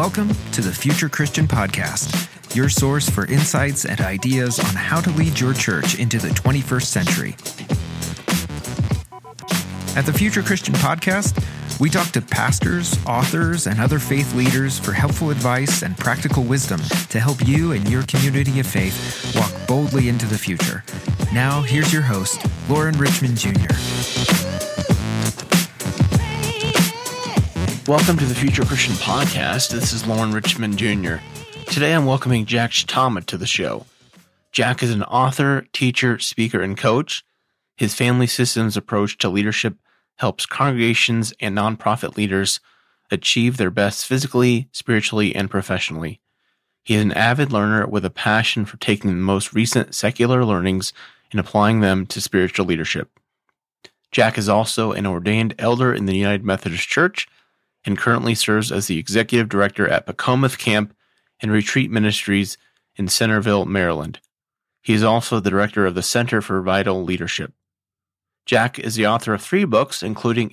Welcome to the Future Christian Podcast, your source for insights and ideas on how to lead your church into the 21st century. At the Future Christian Podcast, we talk to pastors, authors, and other faith leaders for helpful advice and practical wisdom to help you and your community of faith walk boldly into the future. Now, here's your host, Loren Richmond Jr. Welcome to the Future Christian Podcast. This is Loren Richmond Jr. Today I'm welcoming Jack Shitama to the show. Jack is an author, teacher, speaker, and coach. His family systems approach to leadership helps congregations and nonprofit leaders achieve their best physically, spiritually, and professionally. He is an avid learner with a passion for taking the most recent secular learnings and applying them to spiritual leadership. Jack is also an ordained elder in the United Methodist Church and currently serves as the executive director at Pecometh Camp and Retreat Ministries in Centreville, Maryland. He is also the director of the Center for Vital Leadership. Jack is the author of three books, including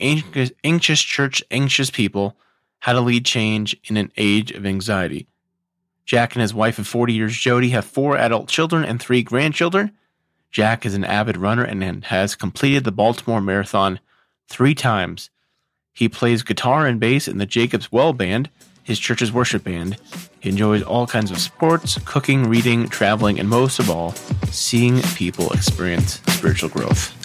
Anxious Church, Anxious People How to Lead Change in an Age of Anxiety. Jack and his wife of 40 years, Jodi, have four adult children and three grandchildren. Jack is an avid runner and has completed the Baltimore Marathon three times he plays guitar and bass in the Jacob's Well Band, his church's worship band. He enjoys all kinds of sports, cooking, reading, traveling, and most of all, seeing people experience spiritual growth.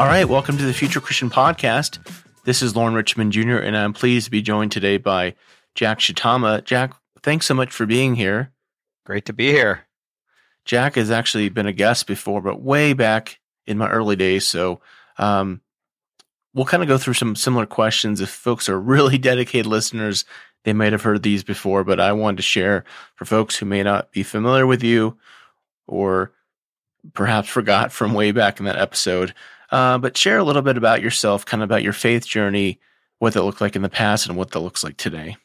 All right, welcome to the Future Christian Podcast. This is Loren Richmond Jr., and I'm pleased to be joined today by Jack Shitama. Jack, thanks so much for being here. Great to be here. Jack has actually been a guest before, but way back in my early days. So um, we'll kind of go through some similar questions. If folks are really dedicated listeners, they might have heard these before, but I wanted to share for folks who may not be familiar with you or perhaps forgot from way back in that episode. Uh, but share a little bit about yourself, kind of about your faith journey, what that looked like in the past, and what that looks like today.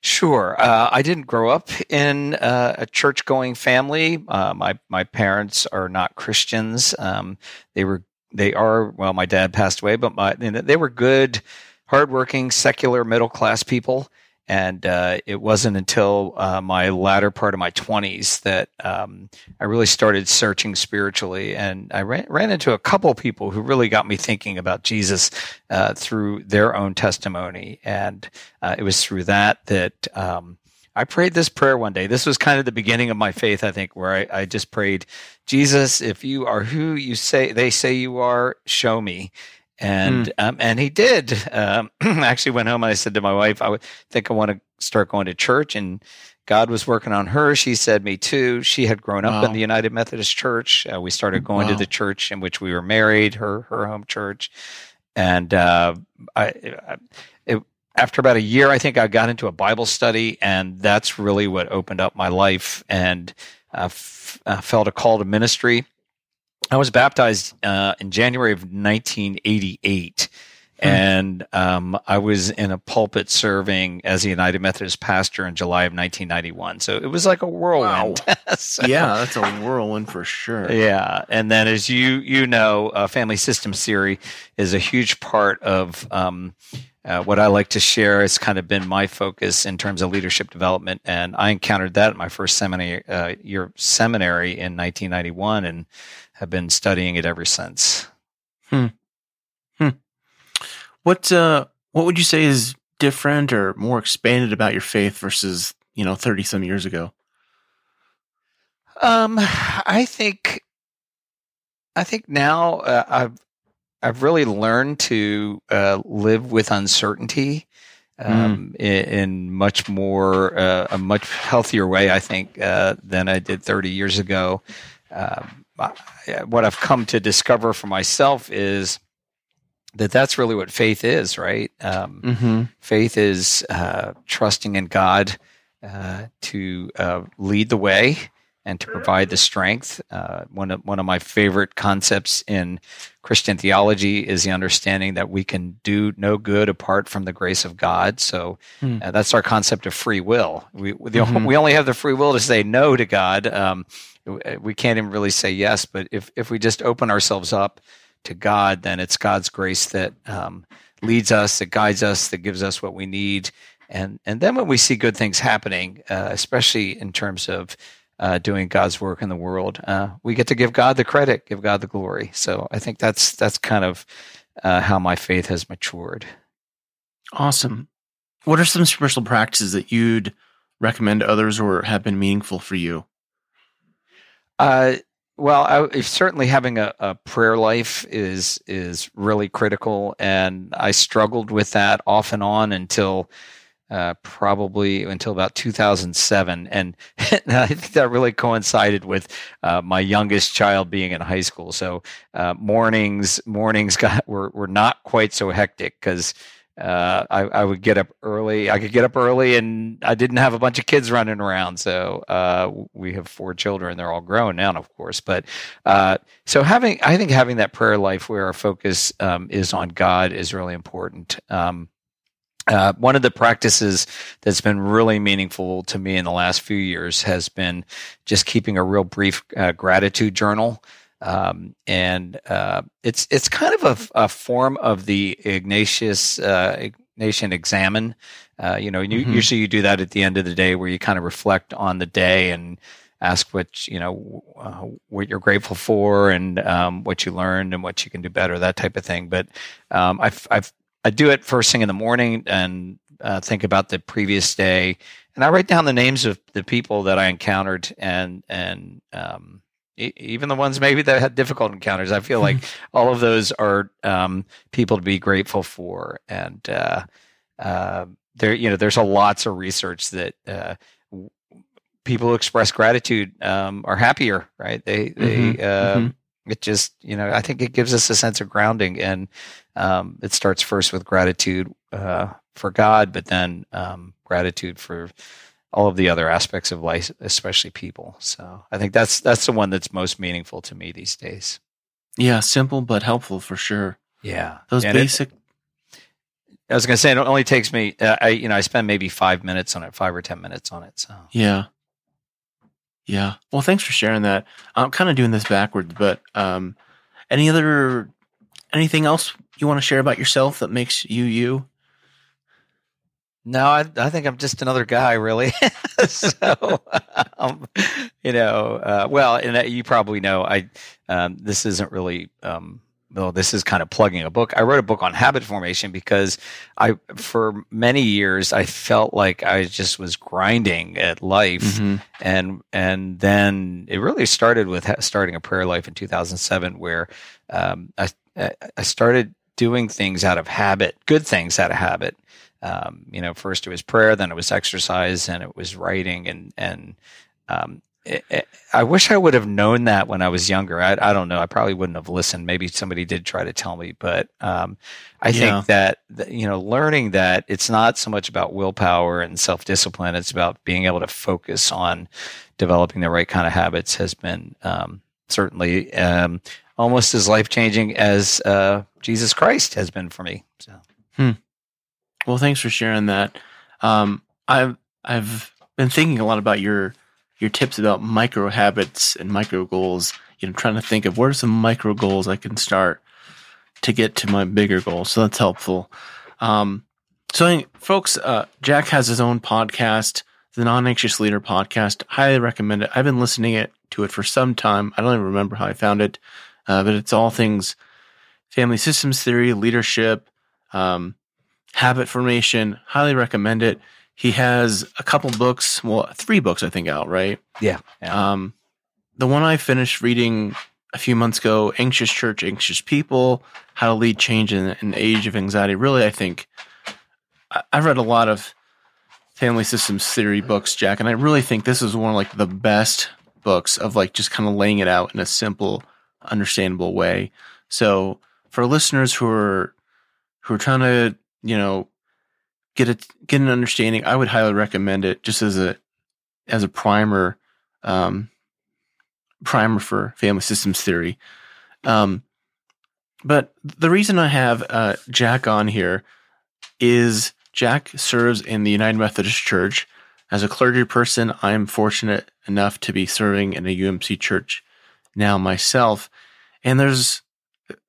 Sure. Uh, I didn't grow up in uh, a church going family. Uh, my my parents are not Christians. Um, they were they are well. My dad passed away, but my they were good, hardworking, secular middle class people. And uh, it wasn't until uh, my latter part of my 20s that um, I really started searching spiritually. And I ran, ran, into a couple people who really got me thinking about Jesus uh, through their own testimony. And uh, it was through that that um, I prayed this prayer one day. This was kind of the beginning of my faith, I think, where I, I just prayed, Jesus, if you are who you say they say you are, show me and mm. um, and he did. Um, I actually went home and I said to my wife, I would think I want to start going to church, and God was working on her. She said, "Me too." She had grown up wow. in the United Methodist Church. Uh, we started going wow. to the church in which we were married, her her home church, and uh, I. It, after about a year, I think I got into a Bible study, and that's really what opened up my life and uh, f- uh, felt a call to ministry I was baptized uh, in January of 1988. Hmm. And um, I was in a pulpit serving as a United Methodist pastor in July of 1991. So it was like a whirlwind. Wow. so, yeah, that's a whirlwind for sure. Yeah, and then as you you know, uh, family systems theory is a huge part of um, uh, what I like to share has kind of been my focus in terms of leadership development, and I encountered that in my first seminary uh, year seminary in 1991, and have been studying it ever since. Hmm. Hmm. What uh, what would you say is different or more expanded about your faith versus you know thirty some years ago? Um, I think, I think now uh, I've I've really learned to uh, live with uncertainty hmm. um, mm. in, in, much more uh, a much healthier way, I think, uh, than I did 30 years ago. Um, what I've come to discover for myself is that that's really what faith is, right? Um, mm-hmm. Faith is uh, trusting in God uh, to uh, lead the way and to provide the strength. Uh, one of one of my favorite concepts in Christian theology is the understanding that we can do no good apart from the grace of God. So mm. that's our concept of free will. We the, mm-hmm. we only have the free will to say no to God. Um, we can't even really say yes, but if if we just open ourselves up to God, then it's God's grace that um, leads us, that guides us, that gives us what we need. And and then when we see good things happening, uh, especially in terms of uh, doing God's work in the world, uh, we get to give God the credit, give God the glory. So I think that's that's kind of uh, how my faith has matured. Awesome. What are some spiritual practices that you'd recommend to others or have been meaningful for you? Uh, well, I, certainly having a, a, prayer life is is really critical, and I struggled with that off and on until uh, probably until about 2007, and I think that really coincided with uh, my youngest child being in high school. So uh, mornings mornings got were were not quite so hectic because uh, I, I, would get up early. I could get up early, and I didn't have a bunch of kids running around. So uh, we have four children; they're all grown now, of course. But uh, so having, I think having that prayer life where our focus um, is on God is really important. Um, uh, one of the practices that's been really meaningful to me in the last few years has been just keeping a real brief uh, gratitude journal. Um, and uh, it's it's kind of a, a form of the Ignatius uh, Ignatian examen. Uh, you know, mm-hmm. usually you do that at the end of the day, where you kind of reflect on the day and ask what you know uh, what you're grateful for and um, what you learned and what you can do better, that type of thing. But um, I've, I've I do it first thing in the morning and uh, think about the previous day, and I write down the names of the people that I encountered and and um, even the ones maybe that had difficult encounters. I feel like all of those are um, people to be grateful for, and uh, uh, there, you know, there's a lots of research that uh, people who express gratitude um, are happier, right? They, they, mm-hmm. Uh, mm-hmm. it just, you know, I think it gives us a sense of grounding, and um, it starts first with gratitude uh, for God, but then um, gratitude for all of the other aspects of life, especially people. So I think that's that's the one that's most meaningful to me these days. Yeah, simple but helpful for sure. Yeah, those and basic. It, I was going to say it only takes me. Uh, I you know I spend maybe five minutes on it, five or ten minutes on it. So yeah, yeah. Well, thanks for sharing that. I'm kind of doing this backwards, but um, any other anything else you want to share about yourself that makes you you? No, I, I think I'm just another guy, really. so, um, you know, uh, well, and you probably know, I um, this isn't really. Um, well, this is kind of plugging a book. I wrote a book on habit formation because I, for many years, I felt like I just was grinding at life, mm-hmm. and and then it really started with starting a prayer life in 2007, where um, I I started doing things out of habit, good things out of habit um, you know, first it was prayer, then it was exercise, and it was writing, and and um, it, it, I wish I would have known that when I was younger. I, I, don't know. I probably wouldn't have listened. Maybe somebody did try to tell me, but um, I yeah. think that you know, learning that it's not so much about willpower and self discipline. It's about being able to focus on developing the right kind of habits has been um, certainly um, almost as life changing as uh, Jesus Christ has been for me. So. Hmm. Well, thanks for sharing that. Um, I've I've been thinking a lot about your your tips about micro habits and micro goals. You know, trying to think of what are some micro goals I can start to get to my bigger goals. So that's helpful. Um, so, folks, uh, Jack has his own podcast, the Non Anxious Leader podcast. Highly recommend it. I've been listening it, to it for some time. I don't even remember how I found it, uh, but it's all things family systems theory, leadership, um, Habit Formation. Highly recommend it. He has a couple books, well, three books I think out, right? Yeah. yeah. Um, the one I finished reading a few months ago, Anxious Church, Anxious People, How to Lead Change in an Age of Anxiety. Really, I think I, I've read a lot of family systems theory books, Jack, and I really think this is one of like the best books of like just kind of laying it out in a simple, understandable way. So for listeners who are who are trying to you know, get a get an understanding. I would highly recommend it just as a as a primer um, primer for family systems theory. Um, but the reason I have uh, Jack on here is Jack serves in the United Methodist Church. As a clergy person, I am fortunate enough to be serving in a UMC church now myself. And there's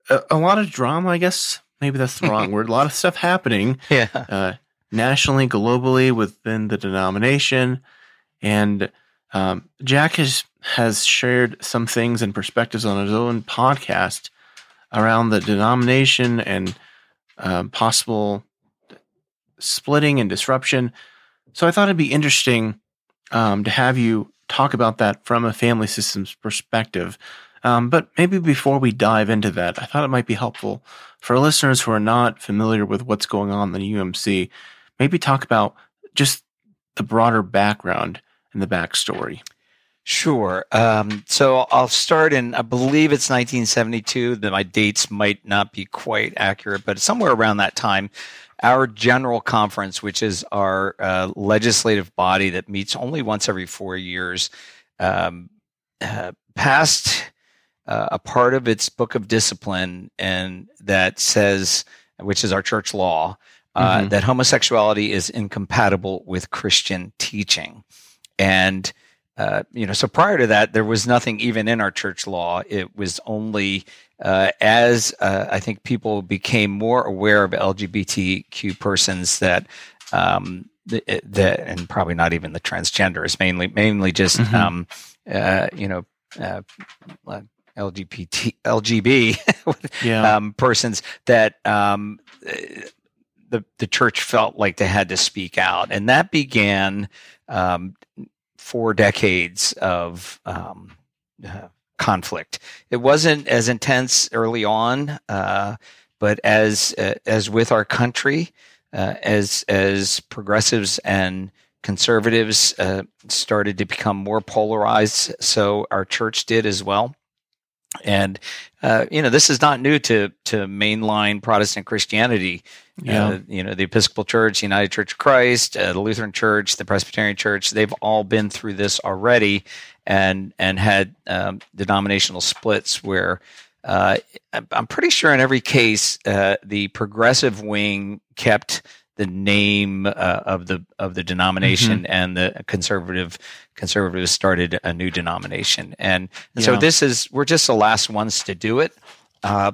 a, a lot of drama, I guess. Maybe that's the wrong word. A lot of stuff happening Yeah. uh, nationally, globally, within the denomination. And um, Jack has has shared some things and perspectives on his own podcast around the denomination and um, possible splitting and disruption. So I thought it'd be interesting um, to have you talk about that from a family systems perspective. Um, but maybe before we dive into that, I thought it might be helpful for listeners who are not familiar with what's going on in the UMC, maybe talk about just the broader background and the backstory. Sure. Um, so I'll start in, I believe it's 1972. That my dates might not be quite accurate, but somewhere around that time, our general conference, which is our uh, legislative body that meets only once every four years, um, uh, passed uh, a part of its book of discipline, and that says, which is our church law, uh, Mhm. that homosexuality is incompatible with Christian teaching, and uh, you know, so prior to that, there was nothing even in our church law. It was only uh, as uh, I think people became more aware of LGBTQ persons that um, th- that, and probably not even the transgenders, mainly mainly just Mhm. um, uh, you know. LGBT, LGB Yeah. um, persons that um, the the church felt like they had to speak out, and that began um, four decades of um, uh, conflict. It wasn't as intense early on, uh, but as uh, as with our country, uh, as as progressives and conservatives uh, started to become more polarized, so our church did as well. And uh, you know, this is not new to to mainline Protestant Christianity. yeah. Uh, you know, the Episcopal Church, the United Church of Christ, uh, the Lutheran Church, the Presbyterian Church, they've all been through this already and and had um, denominational splits where uh, I'm- I'm pretty sure in every case uh, the progressive wing kept the name uh, of the of the denomination and the conservative conservatives started a new denomination. And, and so this is we're just the last ones to do it. Uh,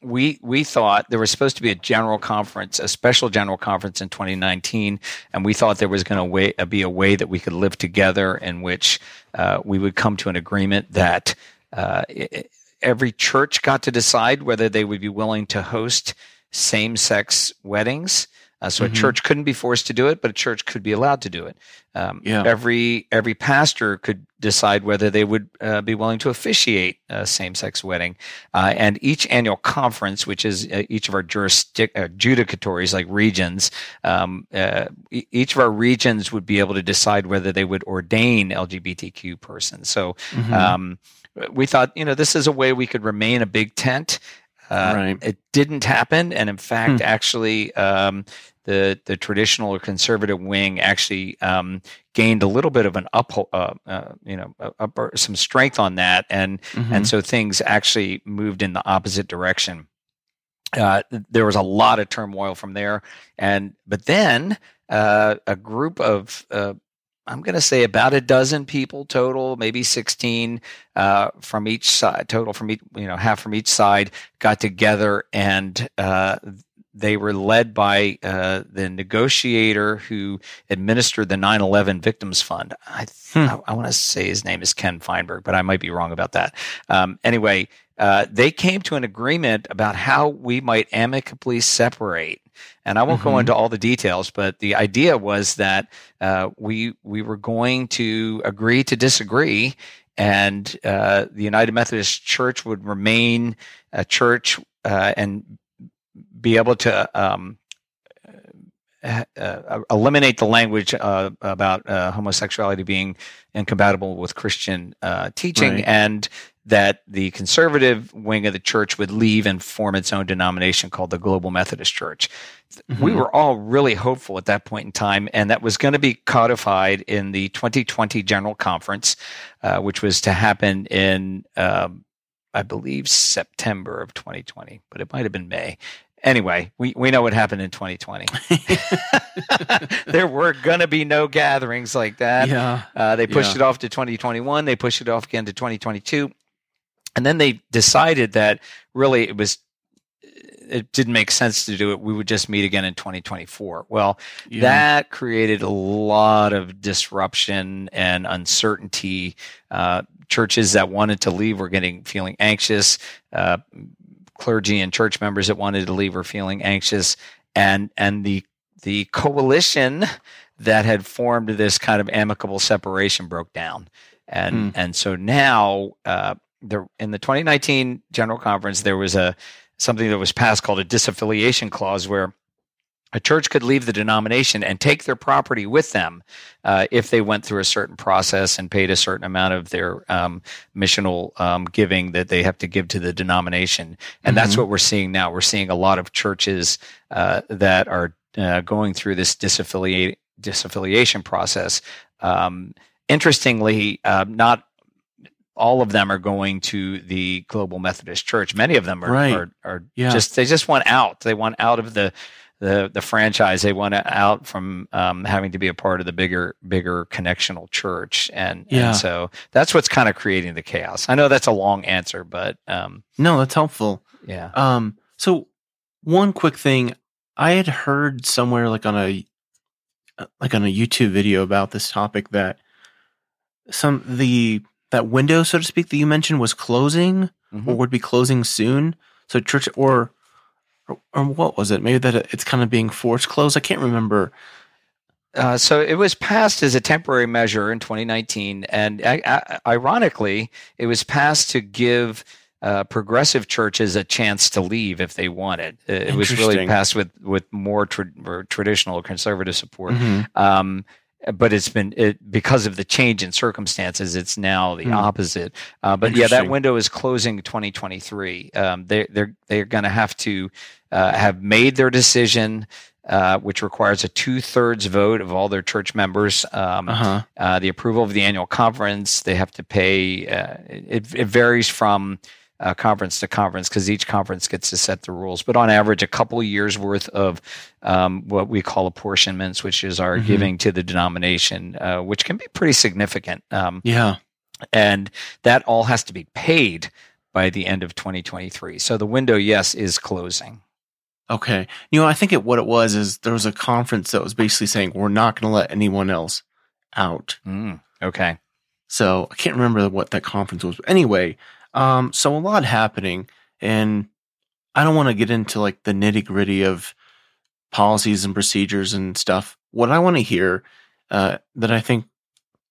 we we thought there was supposed to be a general conference, a special general conference in 2019, and we thought there was going to uh, be a way that we could live together in which uh, we would come to an agreement that uh, i- i- every church got to decide whether they would be willing to host same-sex weddings. Uh, so Mhm. a church couldn't be forced to do it, but a church could be allowed to do it. Um, Yeah. Every every pastor could decide whether they would uh, be willing to officiate a same-sex wedding. Uh, and each annual conference, which is uh, each of our jurisdic- uh, judicatories, like regions, um, uh, each of our regions would be able to decide whether they would ordain LGBTQ persons. So Mhm. um, we thought, you know, this is a way we could remain a big tent. Uh, Right. It didn't happen, and in fact, Hmm. actually, um, the the traditional or conservative wing actually um, gained a little bit of an up, uh, uh, you know, up, some strength on that, and Mhm. and so things actually moved in the opposite direction. Uh, there was a lot of turmoil from there, and but then uh, a group of uh, I'm going to say about a dozen people total, maybe 16 uh, from each side, total from each, you know, half from each side, got together and uh, they were led by uh, the negotiator who administered the 9/11 Victims Fund. I Hmm. I, I want to say his name is Ken Feinberg, but I might be wrong about that. Um, anyway, uh, they came to an agreement about how we might amicably separate. And I won't go Mhm. into all the details, but the idea was that uh, we we were going to agree to disagree, and uh, the United Methodist Church would remain a church uh, and be able to um, uh, uh, eliminate the language uh, about uh, homosexuality being incompatible with Christian uh, teaching, Right. and that the conservative wing of the church would leave and form its own denomination called the Global Methodist Church. We Mhm. were all really hopeful at that point in time, and that was going to be codified in the 2020 General Conference, uh, which was to happen in, um, I believe, September of 2020, but it might have been May. Anyway, we, we know what happened in 2020. there were going to be no gatherings like that. yeah. Uh, they pushed Yeah. it off to 2021. They pushed it off again to 2022. And then they decided that really it was it didn't make sense to do it. We would just meet again in 2024. Well, Yeah. that created a lot of disruption and uncertainty. Uh, churches that wanted to leave were getting feeling anxious. Uh, clergy and church members that wanted to leave were feeling anxious, and and the the coalition that had formed this kind of amicable separation broke down, and Hmm. and so now uh, the in the 2019 General Conference there was a something that was passed called a disaffiliation clause where a church could leave the denomination and take their property with them uh, if they went through a certain process and paid a certain amount of their um, missional um, giving that they have to give to the denomination. And that's Mhm. what we're seeing now. We're seeing a lot of churches uh, that are uh, going through this disaffiliate, disaffiliation process. Um, interestingly, uh, not all of them are going to the Global Methodist Church. Many of them are, Right. are, are Yeah. just they just want out. They want out of the the the franchise. They want out from um, having to be a part of the bigger bigger connectional church, and, Yeah. and so that's what's kind of creating the chaos. I know that's a long answer, but um, No, that's helpful. yeah, Um, so one quick thing, I had heard somewhere like on a like on a YouTube video about this topic that some the that window, so to speak, that you mentioned was closing Mhm. or would be closing soon. So church or or, or what was it? Maybe that it's kind of being forced closed. I can't remember. Uh, so it was passed as a temporary measure in 2019, and ironically, it was passed to give uh, progressive churches a chance to leave if they wanted. Uh, It was really passed with with more tra- traditional conservative support. Mhm. Um, but it's been it, because of the change in circumstances. It's now the Hmm. opposite. Uh, but yeah, that window is closing 2023. Um, they, they're they're going to have to uh, have made their decision, uh, which requires a two thirds vote of all their church members. Um, Uh-huh. uh, the approval of the annual conference. They have to pay. Uh, it, it varies from uh, conference to conference because each conference gets to set the rules. But on average, a couple of years worth of um, what we call apportionments, which is our Mhm. giving to the denomination, uh, which can be pretty significant. Um, Yeah. and that all has to be paid by the end of 2023. So the window, yes, is closing. Okay. You know, I think it what it was is there was a conference that was basically saying we're not going to let anyone else out. Mm, okay. So I can't remember what that conference was. But anyway, um, so a lot happening, and I don't want to get into like the nitty gritty of policies and procedures and stuff. What I want to hear uh, that I think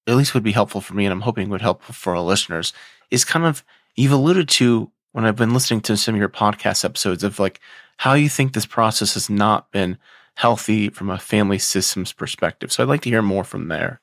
at least would be helpful for me, and I'm hoping would help for our listeners, is kind of you've alluded to when I've been listening to some of your podcast episodes of like how you think this process has not been healthy from a family systems perspective. So I'd like to hear more from there.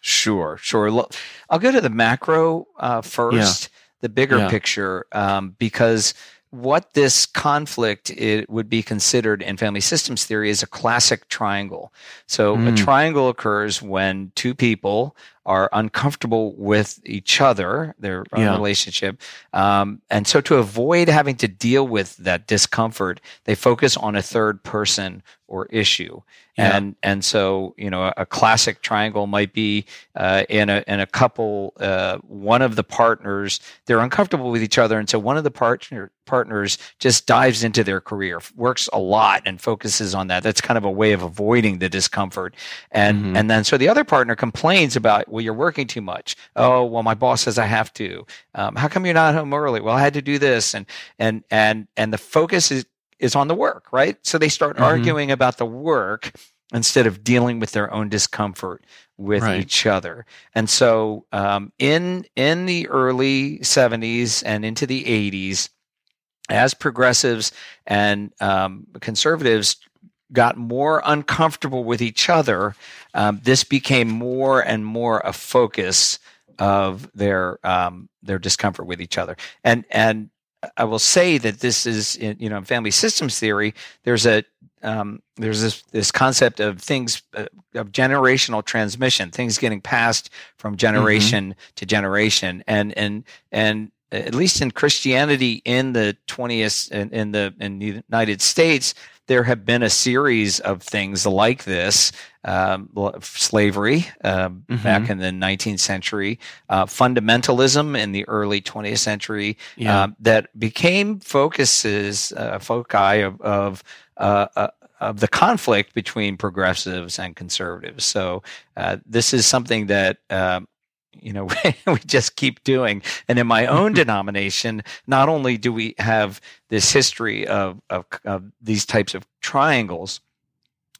Sure, sure. Look, I'll go to the macro uh, first, the bigger Yeah. picture, um, because what this conflict it would be considered in family systems theory is a classic triangle. So a Mm. triangle occurs when two people are uncomfortable with each other, their uh, Yeah. relationship, um, and so to avoid having to deal with that discomfort, they focus on a third person or issue. Yeah. And and so you know a, a classic triangle might be uh, in a in a couple uh, one of the partners they're uncomfortable with each other and so one of the partner partners just dives into their career works a lot and focuses on that that's kind of a way of avoiding the discomfort and Mhm. and then so the other partner complains about well you're working too much oh well my boss says I have to um, how come you're not home early well I had to do this and and and and the focus is is on the work right so they start Mhm. arguing about the work instead of dealing with their own discomfort with Right. each other. And so um, in in the early 70s and into the 80s, as progressives and um, conservatives got more uncomfortable with each other, um, this became more and more a focus of their um, their discomfort with each other. And and I will say that this is in, you know in family systems theory. There's a um, there's this this concept of things uh, of generational transmission, things getting passed from generation to generation, and and and at least in Christianity in the 20th in, in the in the United States, there have been a series of things like this um, slavery um, mm-hmm. back in the 19th century, uh, fundamentalism in the early 20th century yeah. uh, that became focuses, uh, foci of, of uh, uh, of the conflict between progressives and conservatives. So uh, this is something that um, you know we just keep doing and in my own denomination not only do we have this history of, of, of these types of triangles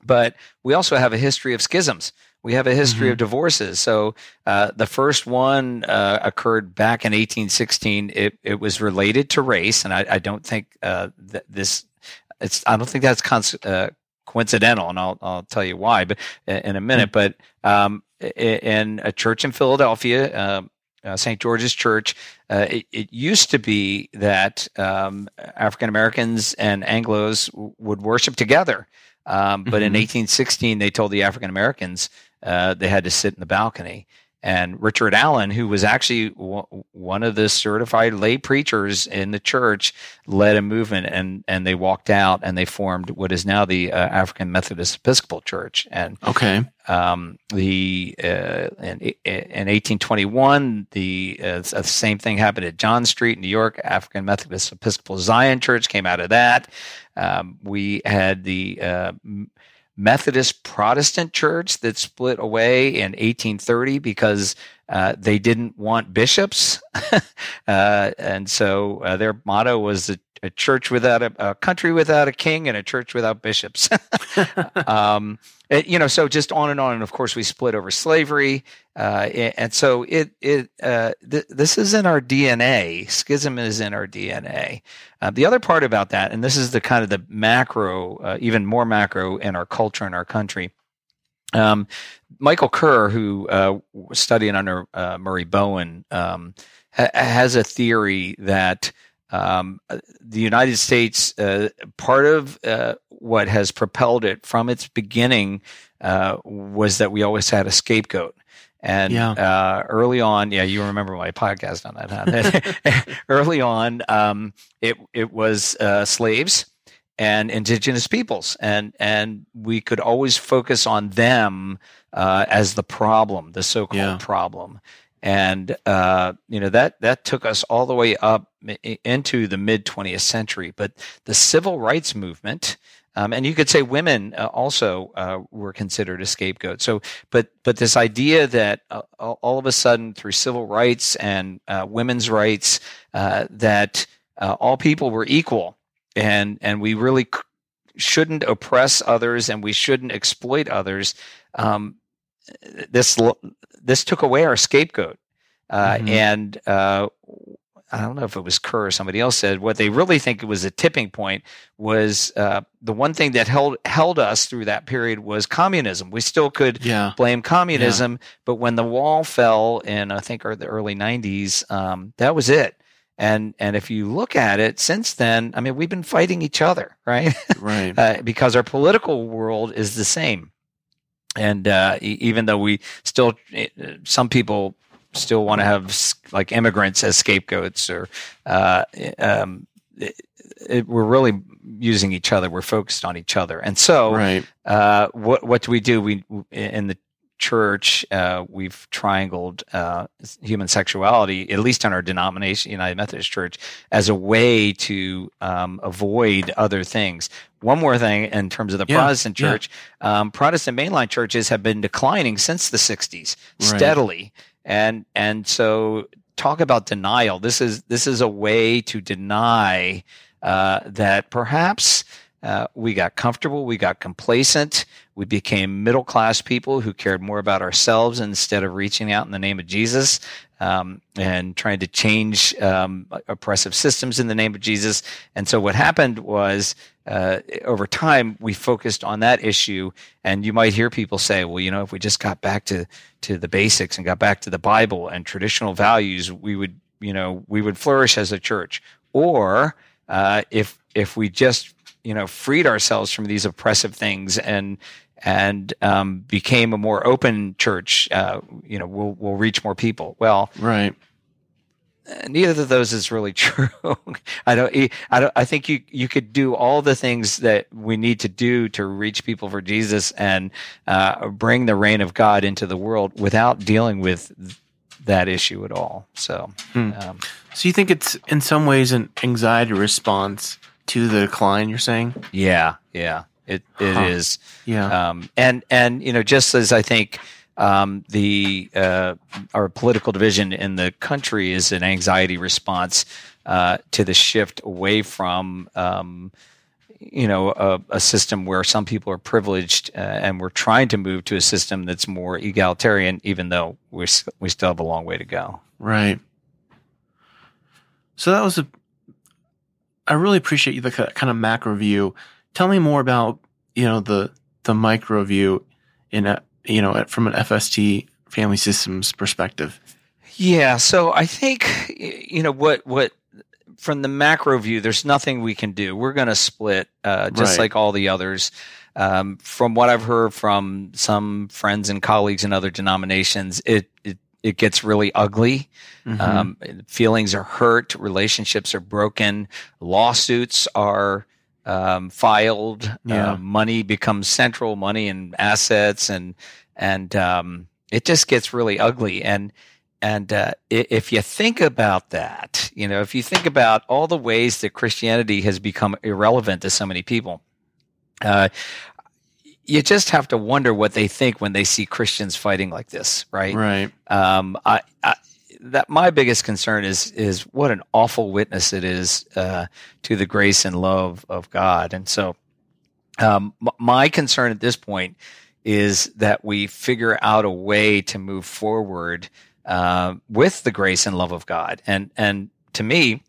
but we also have a history of schisms we have a history mm-hmm. of divorces. So uh, the first one uh, occurred back in 1816. It, it was related to race, and I, I don't think uh, th- this. It's. I don't think that's cons- uh, coincidental, and I'll I'll tell you why, but in a minute. Mm-hmm. But um, in a church in Philadelphia, uh, uh, St. George's Church, uh, it, it, used to be that um, African Americans and Anglos w- would worship together. Um, but mm-hmm. in 1816, they told the African Americans uh, they had to sit in the balcony. And Richard Allen, who was actually w- one of the certified lay preachers in the church, led a movement, and and they walked out and they formed what is now the uh, African Methodist Episcopal Church. And okay, um, the uh, in, in 1821, the uh, same thing happened at John Street, in New York. African Methodist Episcopal Zion Church came out of that. Um, we had the uh, Methodist Protestant church that split away in 1830 because uh, they didn't want bishops. uh, and so uh, their motto was a, a church without a, a, country without a king and a church without bishops. um, it, you know, so just on and on. And of course, we split over slavery. Uh, and so it, it, uh, th- this is in our DNA. Schism is in our DNA. Uh, the other part about that, and this is the kind of the macro, uh, even more macro in our culture and our country. Um, Michael Kerr, who uh, was studying under uh, Murray Bowen, um, ha- has a theory that um, the United States, uh, part of uh, what has propelled it from its beginning uh, was that we always had a scapegoat. And yeah. Uh, early on, yeah, you remember my podcast on that, huh? early on, um, it it was uh, slaves and indigenous peoples, and and we could always focus on them uh, as the problem, the so-called yeah. problem and uh, you know that that took us all the way up into the mid 20th century. But the civil rights movement, um, and you could say women uh, also uh, were considered a scapegoat. So, but but this idea that uh, all of a sudden through civil rights and uh, women's rights uh, that all people were equal, and and we really shouldn't oppress others and we shouldn't exploit others. Um, this this took away our scapegoat. Uh, mm-hmm. And uh, I don't know if it was Kerr or somebody else said what they really think was a tipping point was uh, the one thing that held held us through that period was communism. We still could yeah. blame communism, yeah. but when the wall fell in I think the early '90s, um, that was it. And and if you look at it since then, I mean, we've been fighting each other, right? Right. uh, because our political world is the same and uh, even though we still eh, some people still want to have like immigrants as scapegoats or uh, um, it, it, we're really using each other. We're focused on each other. And so right. uh, what what do we do? We in the church, uh, we've triangled uh, human sexuality, at least in our denomination, United Methodist Church, as a way to um, avoid other things. One more thing in terms of the yeah, Protestant church, yeah. um, Protestant mainline churches have been declining since the 60s steadily. And, and so talk about denial. This is, this is a way to deny uh, that perhaps uh, we got comfortable, we got complacent, we became middle class people who cared more about ourselves instead of reaching out in the name of Jesus um, and trying to change um, oppressive systems in the name of Jesus. And so what happened was uh, over time we focused on that issue. And you might hear people say, "Well, you know, if we just got back to to the basics and got back to the Bible and traditional values, we would, you know, we would flourish as a church." Or uh, if if we just you know freed ourselves from these oppressive things and and um, became a more open church, uh, you know, we'll we'll reach more people. Well, right. neither of those is really true. I don't. I don't. I think you you could do all the things that we need to do to reach people for Jesus and uh, bring the reign of God into the world without dealing with that issue at all. So, hmm. um, so you think it's in some ways an anxiety response to the decline? You're saying? Yeah, yeah. It it huh. is. Yeah. Um, and and you know, just as I think um, the uh, our political division in the country is an anxiety response uh, to the shift away from um, you know a, a, system where some people are privileged, uh, and we're trying to move to a system that's more egalitarian, even though we we still have a long way to go. Right. So that was a. I really appreciate you the kind of macro view. Tell me more about you know the the micro view in a you know, from an FST family systems perspective? Yeah, so I think you know what what from the macro view, there's nothing we can do. We're going to split, uh, just right. like all the others. Um, from what I've heard from some friends and colleagues in other denominations, it it, it gets really ugly. Mm-hmm. Um, feelings are hurt, relationships are broken, lawsuits are um, filed. Uh, yeah. Uh, money becomes central, money and assets, and and um, it just gets really ugly. And and uh, if you think about that, you know, if you think about all the ways that Christianity has become irrelevant to so many people, uh, you just have to wonder what they think when they see Christians fighting like this, right? Right. Um, I, I, that my biggest concern is is what an awful witness it is uh, to the grace and love of God. And so, um, m- my concern at this point is that we figure out a way to move forward uh, with the grace and love of God. And and to me,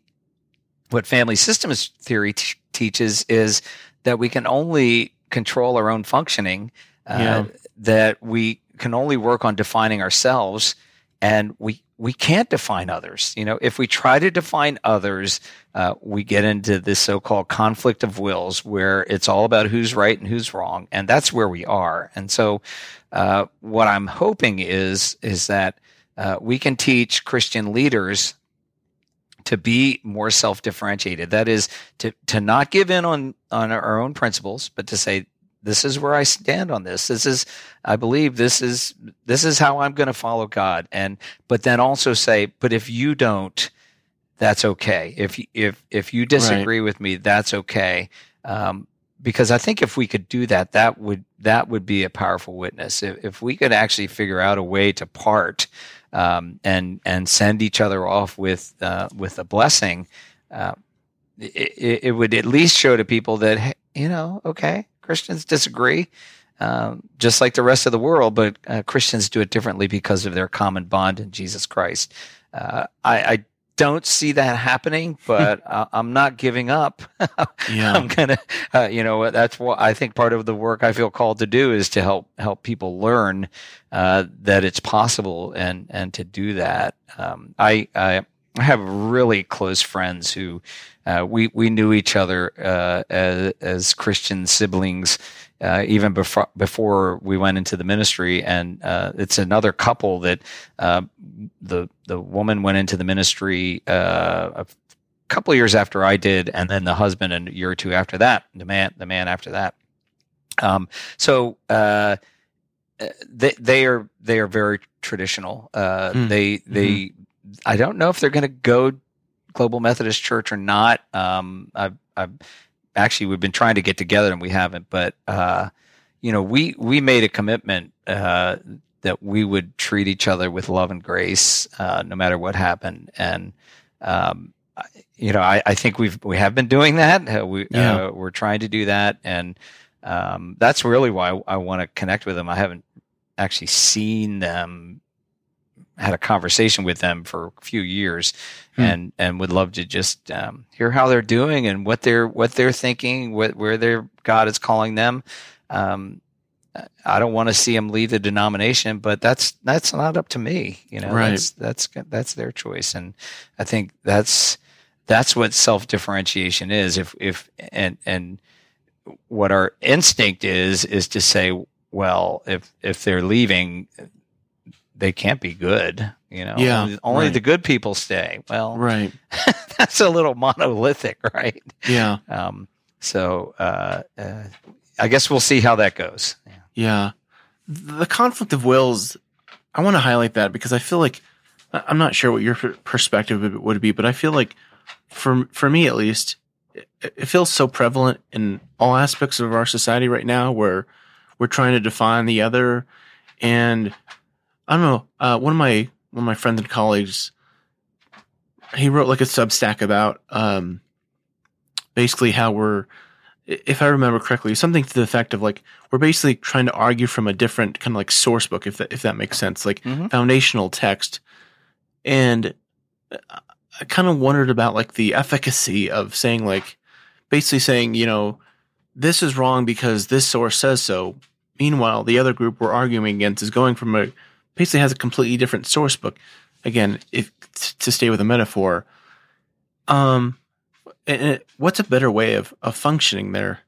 what family systems theory t- teaches is that we can only control our own functioning. Uh, yeah. That we can only work on defining ourselves and we we can't define others. You know, if we try to define others, uh, we get into this so-called conflict of wills, where it's all about who's right and who's wrong, and that's where we are. And so, uh, what I'm hoping is is that uh, we can teach Christian leaders to be more self-differentiated. That is to to not give in on on our own principles, but to say this is where I stand on this. This is, I believe this is, this is how I'm going to follow God. And, but then also say, but if you don't, that's okay. If, if, if you disagree right. with me, that's okay. Um, because I think if we could do that, that would, that would be a powerful witness. If, if we could actually figure out a way to part, um, and, and send each other off with, uh, with a blessing, uh, it, it, would at least show to people that, you know, okay, Christians disagree, um, just like the rest of the world, but uh, Christians do it differently because of their common bond in Jesus Christ. Uh, I, I, don't see that happening, but uh, I'm not giving up. yeah. I'm gonna, uh, you know, that's what I think part of the work I feel called to do is to help help people learn uh, that it's possible and and to do that. Um, I, I I have really close friends who uh, we we knew each other uh, as, as, Christian siblings uh, even before before we went into the ministry, and uh, it's another couple that uh, the the woman went into the ministry uh, a couple of years after I did, and then the husband a year or two after that, the man the man after that. Um, so they they are they are very traditional. Mm. They they mm-hmm I don't know if they're going to go Global Methodist Church or not. Um, I've, I've, actually we've been trying to get together and we haven't, but uh, you know, we we made a commitment uh, that we would treat each other with love and grace, uh, no matter what happened, and um, you know, I, I, think we've we have been doing that. Uh, we yeah. Uh, we're trying to do that, and um, that's really why I, I want to connect with them. I haven't actually seen them had a conversation with them for a few years, hmm. and and would love to just um, hear how they're doing and what they're what they're thinking, what where their God is calling them. Um, I don't want to see them leave the denomination, but that's that's not up to me. You know, right. that's that's that's their choice, and I think that's that's what self differentiation is. If if and and what our instinct is is to say, well, if if they're leaving, they can't be good. You know, Yeah, only, only right. the good people stay. Well, Right. that's a little monolithic, right? Yeah. Um, so uh, uh, I guess we'll see how that goes. Yeah. Yeah. The conflict of wills, I want to highlight that because I feel like I'm not sure what your perspective would- would be, but I feel like for for me at least, it, it feels so prevalent in all aspects of our society right now where we're trying to define the other and I don't know, uh, one of my one of my friends and colleagues he wrote like a substack about um basically how we're if I remember correctly, something to the effect of like we're basically trying to argue from a different kind of like source book, if that if that makes sense, like Mhm. foundational text. And I kind of wondered about like the efficacy of saying like basically saying you know this is wrong because this source says so. Meanwhile, the other group we're arguing against is going from a basically has a completely different source book. Again, if to stay with a metaphor, um, and it, what's a better way of, of functioning there?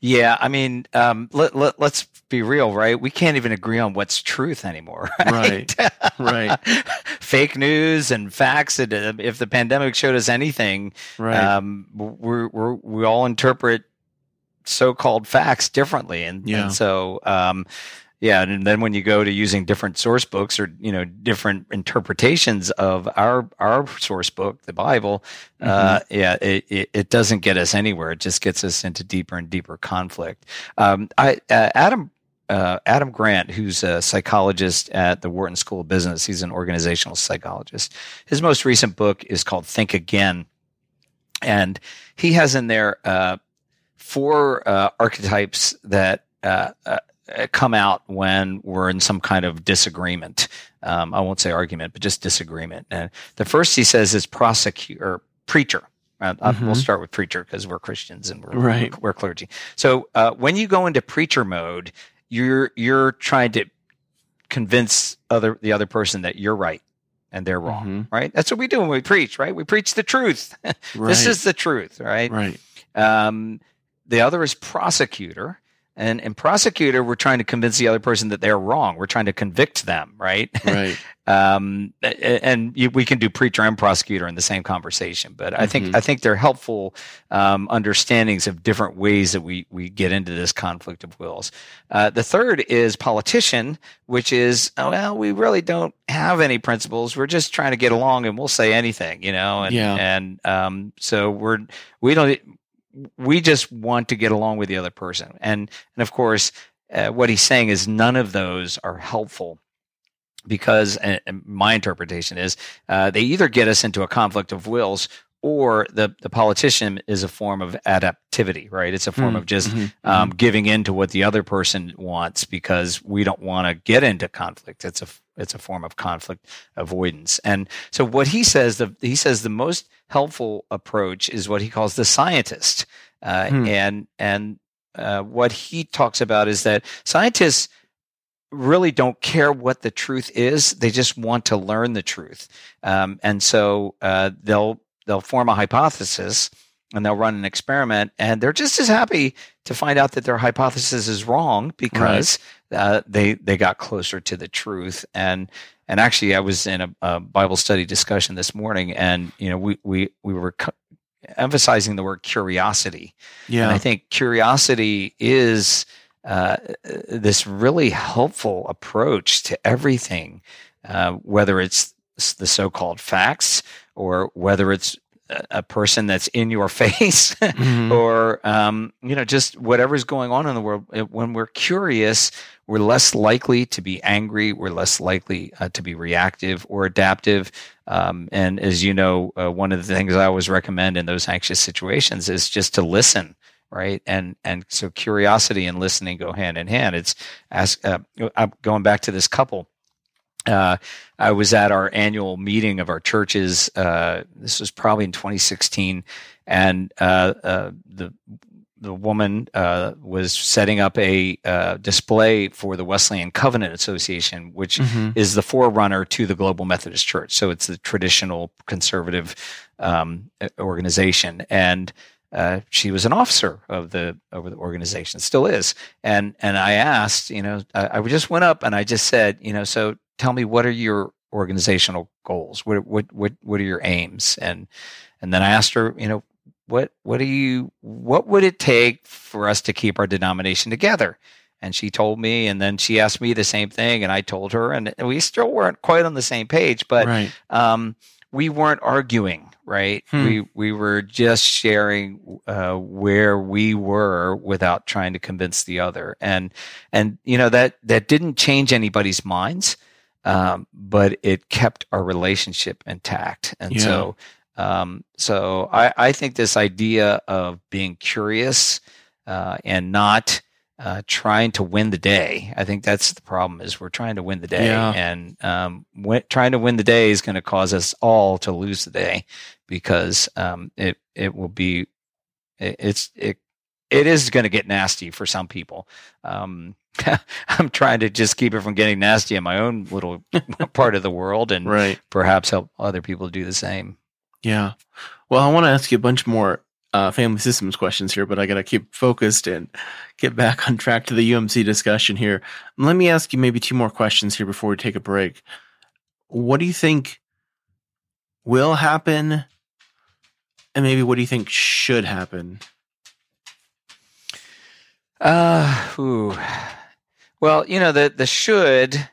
Yeah, I mean, um, let, let, let's be real, right? We can't even agree on what's truth anymore, right? right. Fake news and facts. And uh, if the pandemic showed us anything, Right. um, we're, we're, we all interpret so-called facts differently. And, Yeah. and so, um, yeah. And then when you go to using different source books or, you know, different interpretations of our, our source book, the Bible, uh, yeah, it, it, it doesn't get us anywhere. It just gets us into deeper and deeper conflict. Um, I, uh, Adam, uh, Adam Grant, who's a psychologist at the Wharton School of Business, he's an organizational psychologist. His most recent book is called Think Again. And he has in there uh, four uh, archetypes that uh, uh, come out when we're in some kind of disagreement. Um, I won't say argument, but just disagreement. And the first he says is prosecutor, preacher. Uh, uh, We'll Mhm. start with preacher because we're Christians and we're, Right. we're clergy. So uh, when you go into preacher mode, you're you're trying to convince other the other person that you're right and they're wrong. Mhm. Right? That's what we do when we preach. Right? We preach the truth. right. This is the truth. Right? right. Um, the other is prosecutor. And in prosecutor, we're trying to convince the other person that they're wrong. We're trying to convict them, right? Right. um, and you, we can do preacher and prosecutor in the same conversation. But I think Mhm. I think they're helpful um, understandings of different ways that we we get into this conflict of wills. Uh, the third is politician, which is oh, well, we really don't have any principles. We're just trying to get along, and we'll say anything, you know. And Yeah. and um, so we're we don't we just want to get along with the other person, and and of course. Uh, what he's saying is none of those are helpful because my interpretation is uh, they either get us into a conflict of wills or the, the politician is a form of adaptivity, right? It's a form Mm, of just mhm, um, giving in to what the other person wants because we don't want to get into conflict. It's a it's a form of conflict avoidance. And so what he says the he says the most helpful approach is what he calls the scientist. Uh, Hmm. And and uh, what he talks about is that scientists really don't care what the truth is; they just want to learn the truth. Um, and so uh, they'll they'll form a hypothesis and they'll run an experiment, and they're just as happy to find out that their hypothesis is wrong because uh, they they got closer to the truth. And and actually, I was in a, a Bible study discussion this morning, and you know we we we were. Emphasizing the word curiosity Yeah. and I think curiosity is uh, this really helpful approach to everything, uh, whether it's the so-called facts or whether it's a, person that's in your face Mhm. or um, you know just whatever's going on in the world. Uh, When we're curious, we're less likely to be angry. We're less likely uh, to be reactive or adaptive. Um, and as you know, uh, one of the things I always recommend in those anxious situations is just to listen, right? And and so curiosity and listening go hand in hand. It's ask uh, I'm going back to this couple. Uh, I was at our annual meeting of our churches. Uh, this was probably in 2016, and uh, uh, the the woman uh, was setting up a uh, display for the Wesleyan Covenant Association, which Mhm. is the forerunner to the Global Methodist Church. So it's the traditional conservative um, organization, and uh, she was an officer of the of the organization, still is. And and I asked, you know, I, I just went up and I just said, you know, so tell me what are your organizational goals? What what what what are your aims? And and then I asked her, you know, what what do you what would it take for us to keep our denomination together? And she told me, and then she asked me the same thing, and I told her, and we still weren't quite on the same page, but right. um, we weren't arguing, right? Hmm. We we were just sharing uh, where we were without trying to convince the other, and and you know that that didn't change anybody's minds, um, but it kept our relationship intact, and Yeah. so um, so I, I think this idea of being curious uh, and not uh, trying to win the day. I think that's the problem is we're trying to win the day, Yeah. and um, trying to win the day is going to cause us all to lose the day because um, it it will be it, it's it it is going to get nasty for some people. Um, I'm trying to just keep it from getting nasty in my own little part of the world, and Right. perhaps help other people do the same. Yeah. Well, I want to ask you a bunch more uh, family systems questions here, but I got to keep focused and get back on track to the UMC discussion here. Let me ask you maybe two more questions here before we take a break. What do you think will happen? And maybe what do you think should happen? Uh, ooh. Well, you know, the the should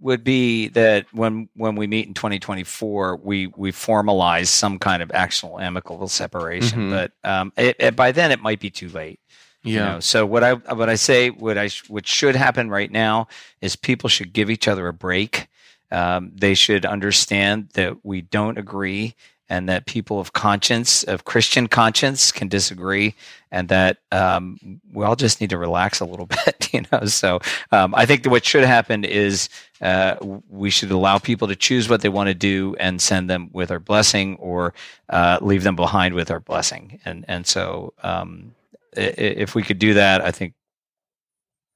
would be that when when we meet in 2024, we we formalize some kind of actual amicable separation. Mhm. But um, it, it- by then it might be too late. you Yeah. know. So what I what I say what I what should happen right now is people should give each other a break. Um, they should understand that we don't agree and that people of conscience of Christian conscience can disagree and that um, we all just need to relax a little bit, you know. So um, I think that what should happen is uh, we should allow people to choose what they want to do and send them with our blessing, or uh, leave them behind with our blessing. And and so um, if we could do that, I think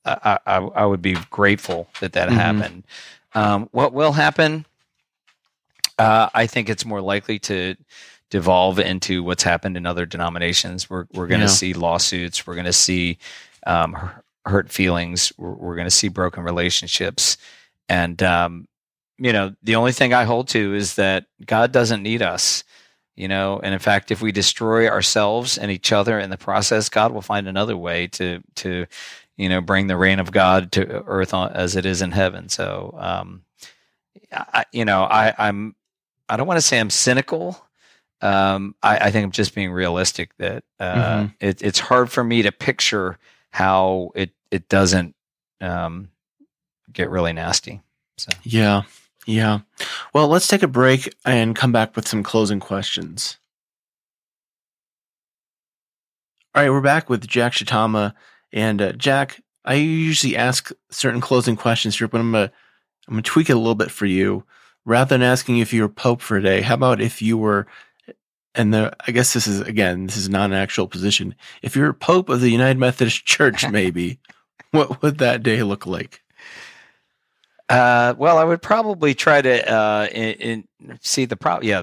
I, I, I would be grateful that that Mhm. happened. Um, what will happen? Uh, I think it's more likely to devolve into what's happened in other denominations. We're we're going to Yeah. see lawsuits. We're going to see um, hurt feelings. We're, we're going to see broken relationships, and um, you know the only thing I hold to is that God doesn't need us. You know, and in fact, if we destroy ourselves and each other in the process, God will find another way to to you know bring the reign of God to earth on, as it is in heaven. So, um, I, you know, I, I'm I don't want to say I'm cynical. Um, I, I think I'm just being realistic that uh, Mhm. it, it's hard for me to picture how it it doesn't um, get really nasty. So Yeah. Yeah. Well, let's take a break and come back with some closing questions. All right, we're back with Jack Shitama. And uh, Jack, I usually ask certain closing questions here, but I'm gonna I'm gonna tweak it a little bit for you. Rather than asking if you were Pope for a day, how about if you were and the I guess this is again, this is not an actual position. If you're Pope of the United Methodist Church, maybe, what would that day look like? Uh, well, I would probably try to uh, in, in, see the problem. Yeah,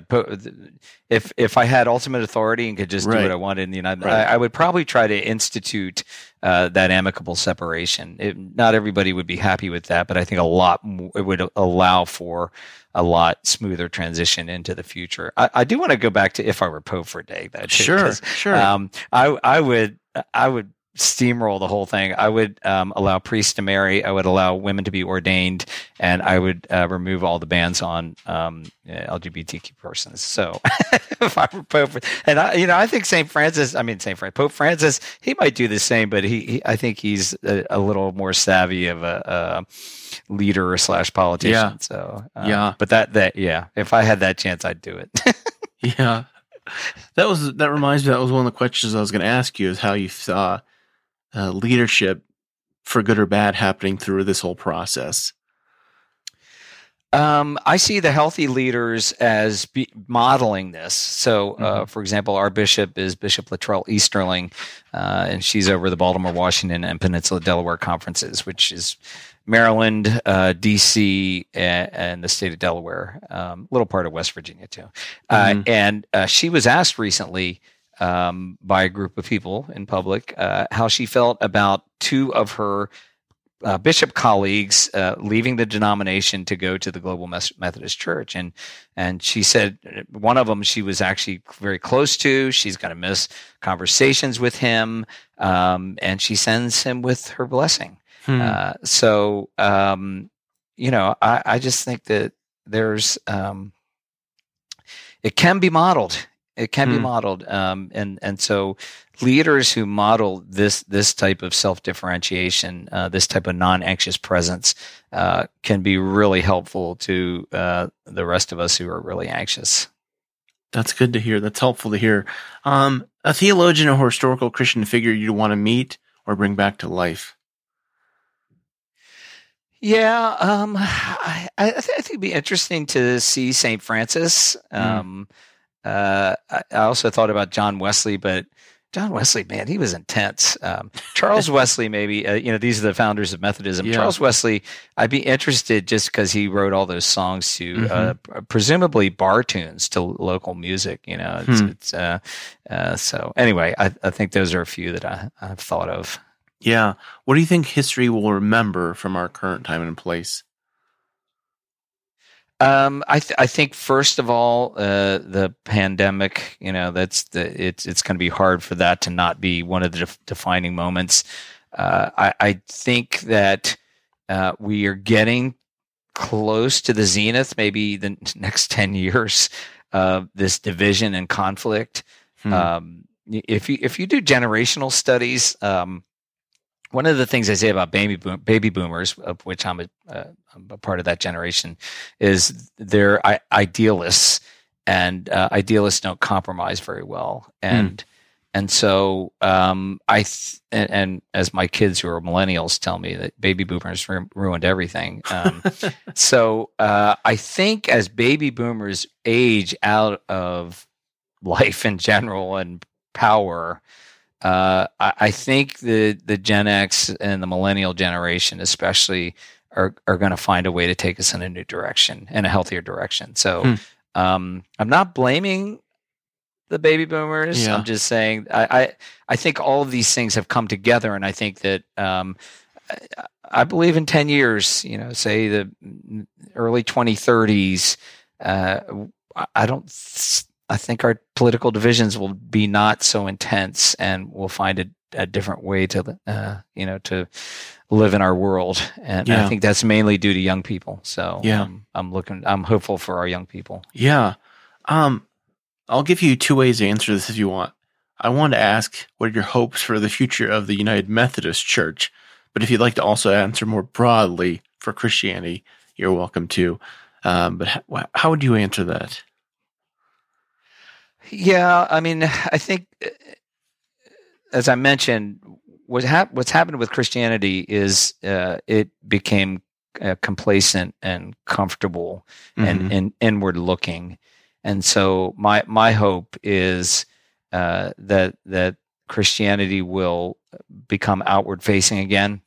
if if I had ultimate authority and could just do what I wanted in the United, Right. I, I would probably try to institute uh, that amicable separation. It, not everybody would be happy with that, but I think a lot it would allow for a lot smoother transition into the future. I, I do want to go back to if I were Pope for a day. Too, Sure, sure. um, I I would I would steamroll the whole thing. I would um, allow priests to marry. I would allow women to be ordained, and I would uh, remove all the bans on um, uh, LGBTQ persons. So if I were Pope, and I, you know, I think Saint Francis. I mean, Saint Francis, Pope Francis, he might do the same, but he, he I think he's a, a little more savvy of a. a leader slash politician Yeah. so uh, Yeah. but that that yeah if i had that chance i'd do it Yeah. That was that reminds me that was one of the questions I was going to ask you is how you saw uh, leadership for good or bad happening through this whole process. Um, I see the healthy leaders as be modeling this. So, uh, for example, our bishop is Bishop LaTrelle Easterling, uh, and she's over the Baltimore, Washington, and Peninsula Delaware conferences, which is Maryland, uh, D.C., and, and the state of Delaware, um, little part of West Virginia too. Uh, Mhm. and uh, she was asked recently um, by a group of people in public uh, how she felt about two of her uh, bishop colleagues uh, leaving the denomination to go to the Global Methodist Church, and and she said one of them she was actually very close to. She's going to miss conversations with him, um, and she sends him with her blessing. Hmm. Uh, so um, you know, I, I, just think that there's um, it can be modeled. It can hmm. be modeled, um, and and so leaders who model this this type of self differentiation, uh, this type of non anxious presence, uh, can be really helpful to uh, the rest of us who are really anxious. That's good to hear. That's helpful to hear. Um, a theologian or historical Christian figure you'd want to meet or bring back to life. Yeah, um, I, I, th- I, think it'd be interesting to see Saint Francis. Mm. Um, uh, I, I also thought about John Wesley, but John Wesley, man, he was intense. Um, Charles Wesley, maybe, uh, you know, these are the founders of Methodism. Yeah. Charles Wesley, I'd be interested just because he wrote all those songs to mm-hmm. uh, presumably bar tunes to local music, you know. It's, hmm. it's uh, uh, so anyway, I, I, think those are a few that I, I've thought of. Yeah. What do you think history will remember from our current time and place? Um, I th- I think first of all, uh, the pandemic. You know, that's the it's it's going to be hard for that to not be one of the def- defining moments. Uh, I, I think that uh, we are getting close to the zenith. Maybe the next ten years of this division and conflict. Hmm. Um, if you if you do generational studies, um, one of the things I say about baby boom, baby boomers, of which I'm a, uh, I'm a part of that generation, is they're I- idealists, and uh, idealists don't compromise very well, and mm. and so um, I th- and, and, as my kids who are millennials tell me that baby boomers ru- ruined everything. Um, so uh, I think as baby boomers age out of life in general and power uh, I, I, think the the Gen X and the millennial generation, especially, are are going to find a way to take us in a new direction, in a healthier direction. So, hmm. um, I'm not blaming the baby boomers. Yeah. I'm just saying I, I, I think all of these things have come together, and I think that um, I, I believe in ten years, you know, say the early 2030s. Uh, I don't I think our political divisions will be not so intense, and we'll find a, a different way to, uh, you know, to live in our world. And yeah. I think that's mainly due to young people. So yeah, um, I'm looking, I'm hopeful for our young people. Yeah. Um, I'll give you two ways to answer this if you want. I want to ask what are your hopes for the future of the United Methodist Church? But if you'd like to also answer more broadly for Christianity, you're welcome to. Um, but how, how would you answer that? Yeah, I mean, I think uh, as I mentioned, what hap- what's happened with Christianity is uh, it became uh, complacent and comfortable mm-hmm. and, and, inward looking, and so my my hope is uh, that that Christianity will become outward facing again.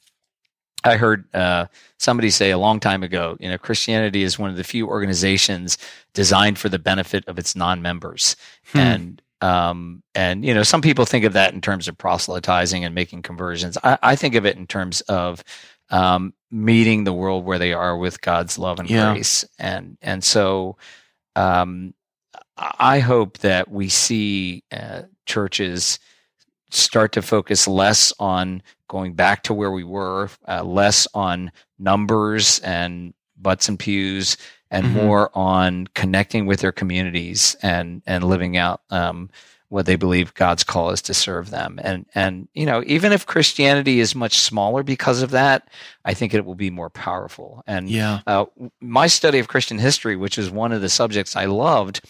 I heard uh, somebody say a long time ago, you know, Christianity is one of the few organizations designed for the benefit of its non-members, hmm. and um, and you know, some people think of that in terms of proselytizing and making conversions. I, I think of it in terms of um, meeting the world where they are with God's love and yeah. grace, and and so um, I hope that we see uh, churches start to focus less on going back to where we were, uh, less on numbers and butts and pews, and mm-hmm. more on connecting with their communities and and living out um, what they believe God's call is to serve them. And and you know, even if Christianity is much smaller because of that, I think it will be more powerful. And yeah, uh, my study of Christian history, which is one of the subjects I loved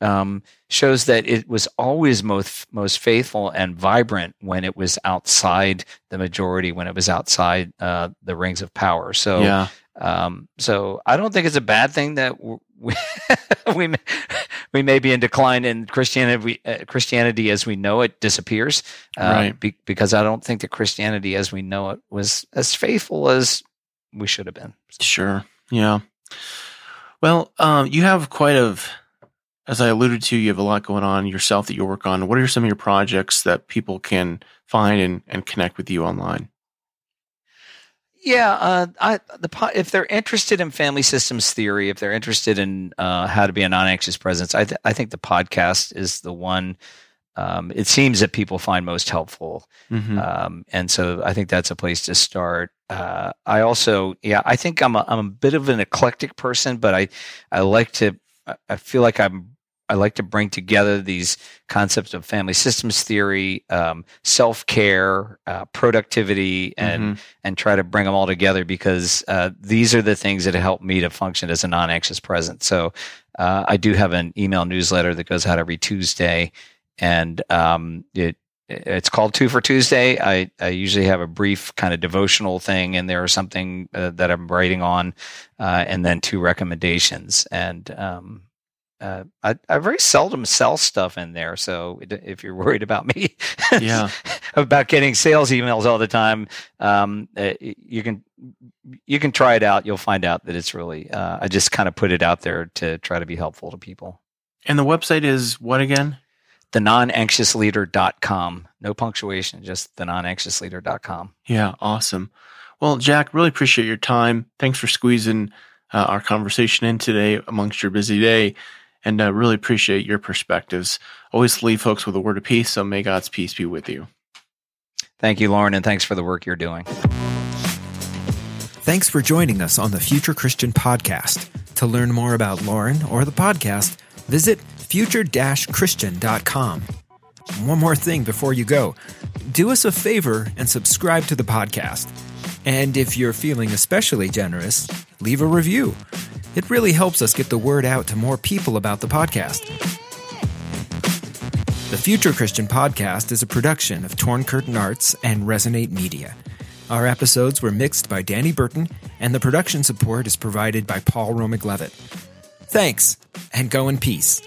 um, shows that it was always most most faithful and vibrant when it was outside the majority, when it was outside uh, the rings of power. So, yeah. um, so I don't think it's a bad thing that we we may, we may be in decline in Christianity. Uh, Christianity as we know it disappears, uh, right? Be, because I don't think that Christianity as we know it was as faithful as we should have been. Sure. Yeah. Well, um, you have quite a as I alluded to, you have a lot going on yourself that you work on. What are some of your projects that people can find and, and connect with you online? Yeah, uh, I, the if they're interested in family systems theory, if they're interested in uh, how to be a non-anxious presence, I, th- I think the podcast is the one. Um, it seems that people find most helpful, mm-hmm. um, and so I think that's a place to start. Uh, I also, yeah, I think I'm a, I'm a bit of an eclectic person, but I I like to. I feel like I'm I like to bring together these concepts of family systems theory, um, self care, uh, productivity, and mm-hmm. and try to bring them all together because uh, these are the things that help me to function as a non anxious present. So uh, I do have an email newsletter that goes out every Tuesday, and um, it it's called Two for Tuesday. I, I usually have a brief kind of devotional thing in there or something uh, that I'm writing on, uh, and then two recommendations. And um, uh, I, I very seldom sell stuff in there. So if you're worried about me, yeah, about getting sales emails all the time, um, uh, you can you can try it out. You'll find out that it's really. Uh, I just kind of put it out there to try to be helpful to people. And the website is what again? The non-anxiousleader.com. No punctuation, just the non-anxiousleader.com. Yeah, awesome. Well, Jack, really appreciate your time. Thanks for squeezing uh, our conversation in today amongst your busy day and uh, really appreciate your perspectives. Always leave folks with a word of peace. So may God's peace be with you. Thank you, Loren, and thanks for the work you're doing. Thanks for joining us on the Future Christian Podcast. To learn more about Loren or the podcast, visit future-christian.com. One more thing before you go. Do us a favor and subscribe to the podcast. And if you're feeling especially generous, leave a review. It really helps us get the word out to more people about the podcast. The Future Christian Podcast is a production of Torn Curtain Arts and Resonate Media. Our episodes were mixed by Danny Burton, and the production support is provided by Paul Romig Levitt. Thanks, and go in peace.